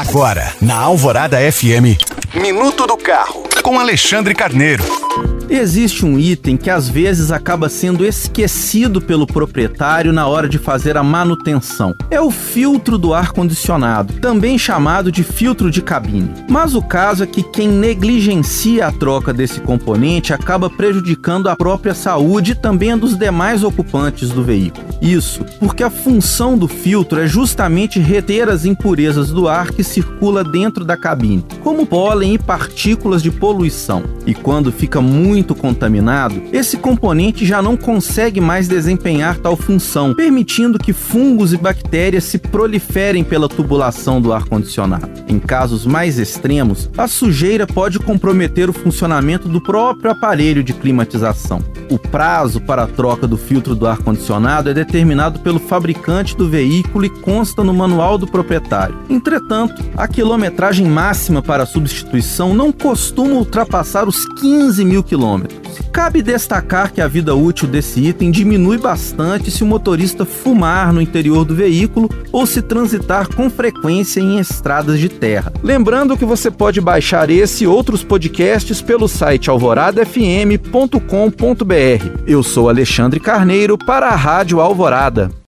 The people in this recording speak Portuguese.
Agora, na Alvorada FM, Minuto do Carro, com Alexandre Carneiro. Existe um item que às vezes acaba sendo esquecido pelo proprietário na hora de fazer a manutenção. É o filtro do ar-condicionado, também chamado de filtro de cabine. Mas o caso é que quem negligencia a troca desse componente acaba prejudicando a própria saúde e também a dos demais ocupantes do veículo. Isso porque a função do filtro é justamente reter as impurezas do ar que circula dentro da cabine, como pólen e partículas de poluição. E quando fica muito contaminado, esse componente já não consegue mais desempenhar tal função, permitindo que fungos e bactérias se proliferem pela tubulação do ar-condicionado. Em casos mais extremos, a sujeira pode comprometer o funcionamento do próprio aparelho de climatização. O prazo para a troca do filtro do ar-condicionado é determinado pelo fabricante do veículo e consta no manual do proprietário. Entretanto, a quilometragem máxima para a substituição não costuma ultrapassar os 15 mil quilômetros. Cabe destacar que a vida útil desse item diminui bastante se o motorista fumar no interior do veículo ou se transitar com frequência em estradas de terra. Lembrando que você pode baixar esse e outros podcasts pelo site alvoradafm.com.br. Eu sou Alexandre Carneiro para a Rádio Alvorada.